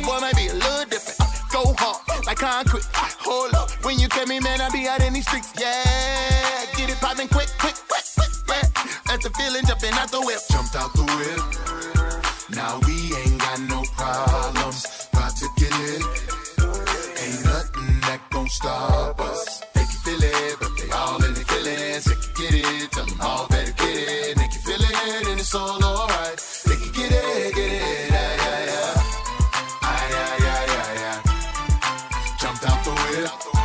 your boy might be a little different. Uh, go hard, like concrete. Uh, hold up, when you tell me, man, I be out in these streets. Yeah, get it poppin' quick, quick, quick, quick. Yeah, that's the feeling jumping out the whip. Jumped out the whip. Out the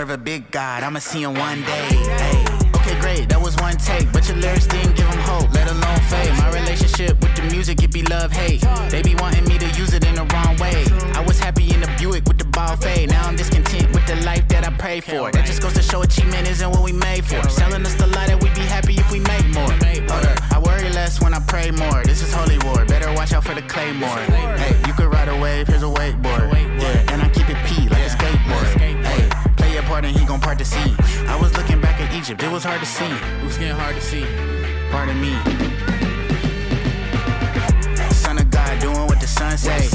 Serve a big God, I'ma see him one day. Hey. Okay, great, that was one take, but your lyrics didn't give him hope, let alone fame. My relationship with the music, it be love, hate. They be wanting me to use it in the wrong way. I was happy in the Buick with the ball fade. Now I'm discontent with the life that I pray for. That just goes to show achievement isn't what we made for. Selling us the lie that we'd be happy if we make more. Hold up, I worry less when I pray more. This is holy war. Better watch out for the claymore. Hey, you could ride a wave, here's a wakeboard. Yeah, Egypt, it was hard to see. It was getting hard to see. Pardon me. Son of God, doing what the sun say.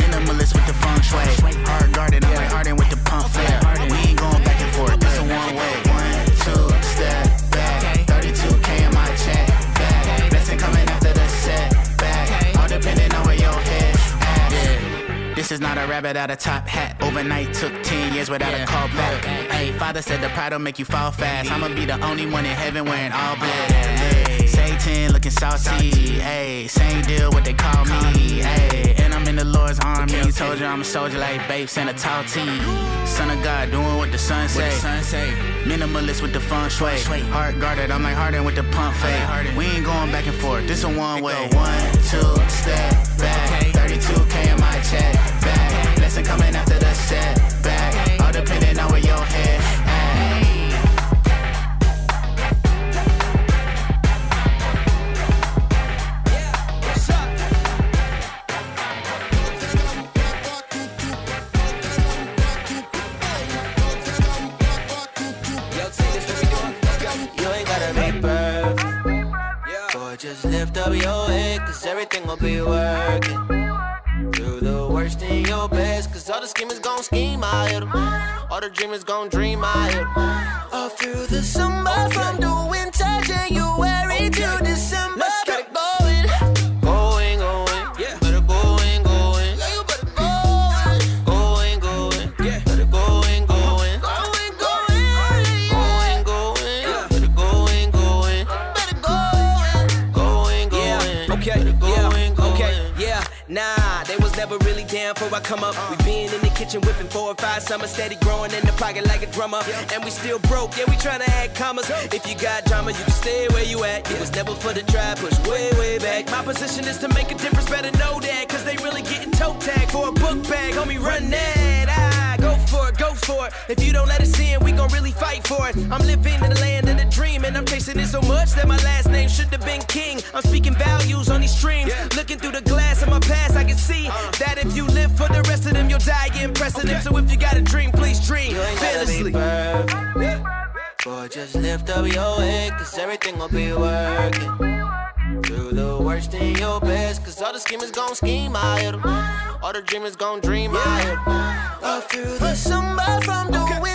Minimalist with the feng shui. Hard guarded, I'm like Harden with the pump flare. We ain't going back and forth, this a one way. One, two, step back. 32K in my check bag. Blessing coming after the setback. All depending on where your head at. Yeah. This is not a rabbit out of top hat. Overnight took 10 years without a call back. Hey, father said the pride will make you fall fast. I'ma be the only one in heaven wearing all black. Hey, Satan looking saucy. Hey, same deal what they call me. Hey, and I'm in the Lord's army. Told you I'm a soldier like babes and a tall T. Son of God doing what the sun say. Minimalist with the feng shui. Heart guarded, I'm like Harden with the pump fade. We ain't going back and forth. This a one way. One, two, step back. 32K in my check bag. Lesson coming after the setback. All depending on where your head at. You ain't gotta be perfect. Just lift up your head, cause everything will be working. Worst in your best, cause all the schemers gon' scheme, I hit 'em. All the dreamers gon' dream, I hit 'em. All through the summer, from the winter, January to December. Down for I come up. We been in the kitchen whipping four or five summers, steady growing in the pocket like a drummer. And we still broke, yeah, we tryna add commas. If you got drama, you can stay where you at. It was never for the try, push way, way back. My position is to make a difference, better know that. Cause they really getting toe tag for a book bag. Homie, run that. For it, go for it. If you don't let us in, we gon' really fight for it. I'm living in the land of the dream, and I'm chasing it so much that my last name should have been King. I'm speaking values on these streams. Looking through the glass of my past, I can see uh. that if you live for the rest of them, you'll die getting precedent. So if you got a dream, please dream You ain't gotta fearlessly. Boy, just lift up your head, cause everything will be working. The worst in your best, cause all the schemers gon' scheme, I hit 'em. All the dreamers gon' dream, I hit 'em. All through the summer, from the winter,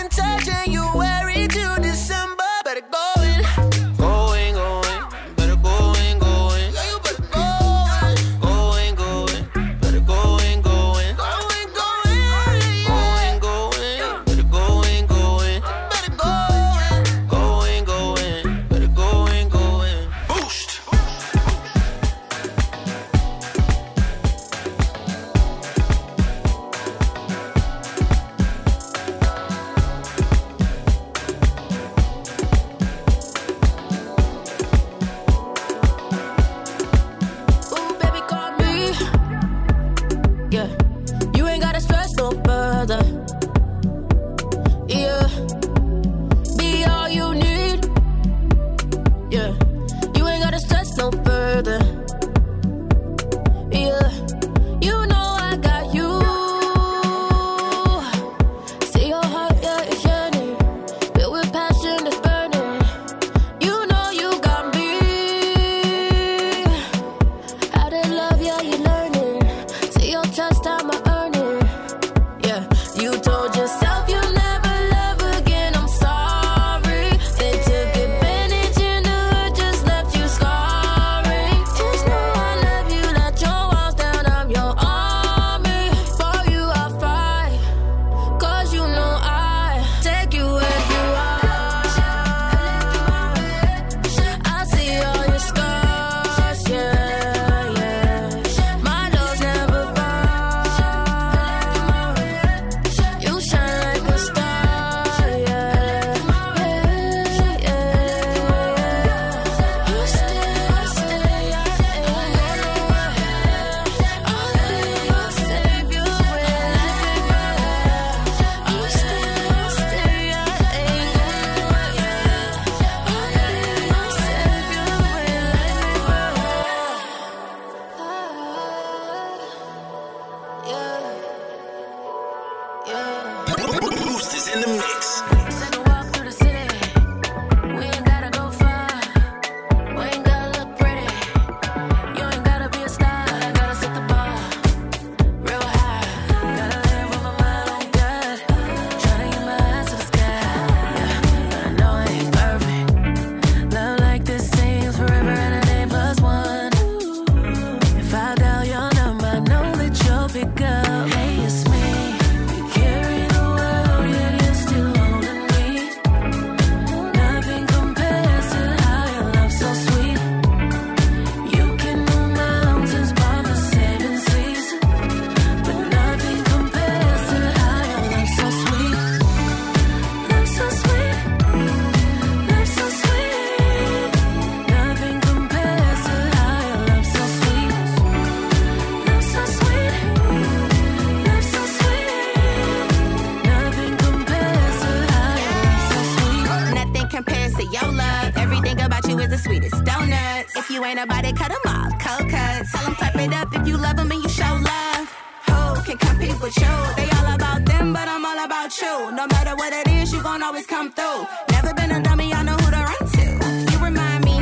ain't nobody cut them off. Cold cuts. Tell them clap it up if you love them and you show love. Who can compete with you? They all about them, but I'm all about you. No matter what it is, you gon' always come through. Never been a dummy, I know who to run to. You remind me,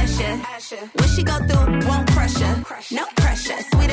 Usher. Usher. When she go through, won't crush her. No pressure. Sweet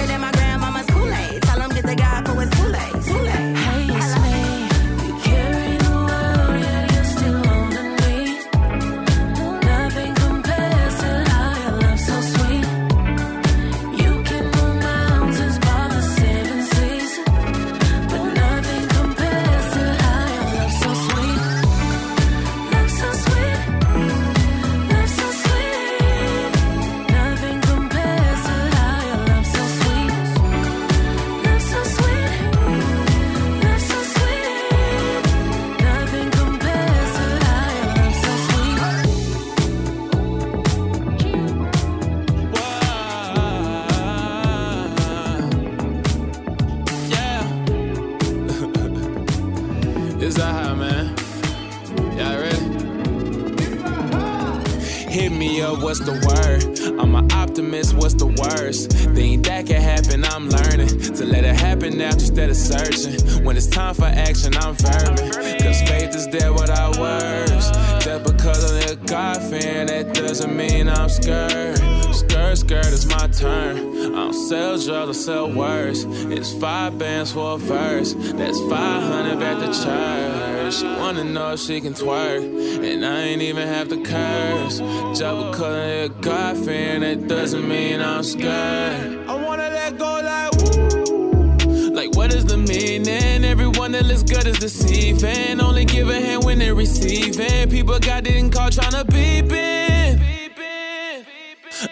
what's the word? I'm an optimist, what's the worst? Thing that can happen, I'm learning to let it happen now instead of searching. When it's time for action, I'm fervent. Cause faith is there without words. Just because I'm a God fan, that doesn't mean I'm scared. Skirt, skirt, it's my turn. I don't sell drugs, I sell words. It's five bands for a verse. That's 500 at the church. She wanna know if she can twerk. And I ain't even have to curse. Just because a God fan, that doesn't mean I'm scared. I wanna let go like woo. Like, what is the meaning? Everyone that looks good is deceiving. Only give a hand when they're receiving. People got it in call trying to beep it.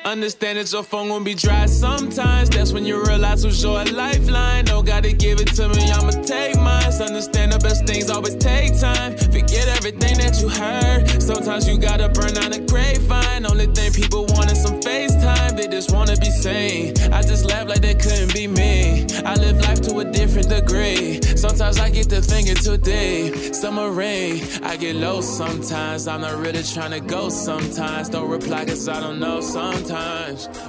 Understand that your phone gon' be dry sometimes. That's when you realize who's your lifeline. Don't gotta give it to me, I'ma take mine. Understand the best things always take time. Forget everything that you heard. Sometimes you gotta burn out a grapevine. Only thing people want is some FaceTime. They just wanna be sane. I just laugh like they couldn't be me. I live life to a different degree. Sometimes I get the finger too deep. Summer rain, I get low sometimes. I'm not really trying to go sometimes. Don't reply cause I don't know sometimes.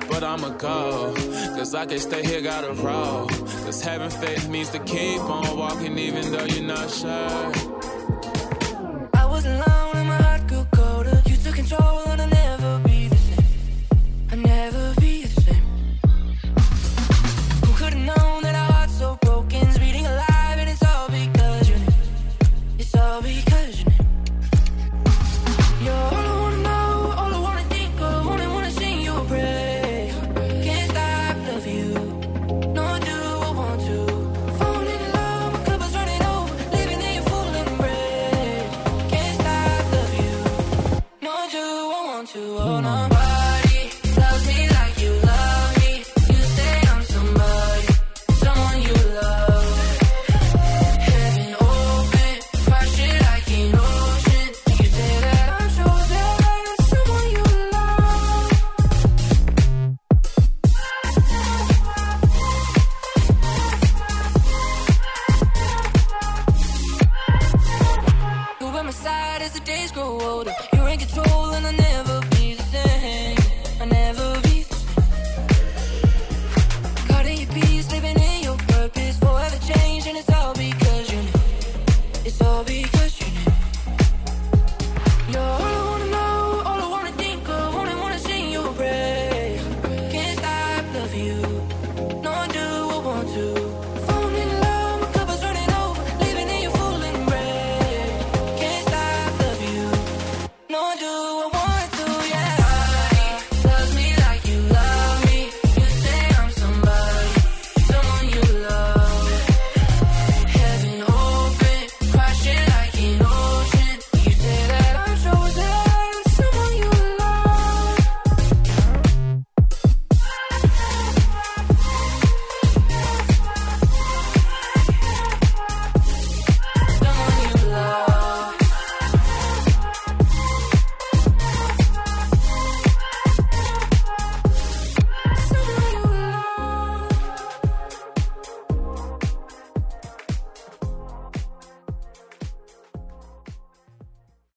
But I'ma go. Cause I can stay here, gotta roll. Cause having faith means to keep on walking even though you're not sure. as the days grow older, you're in control and I never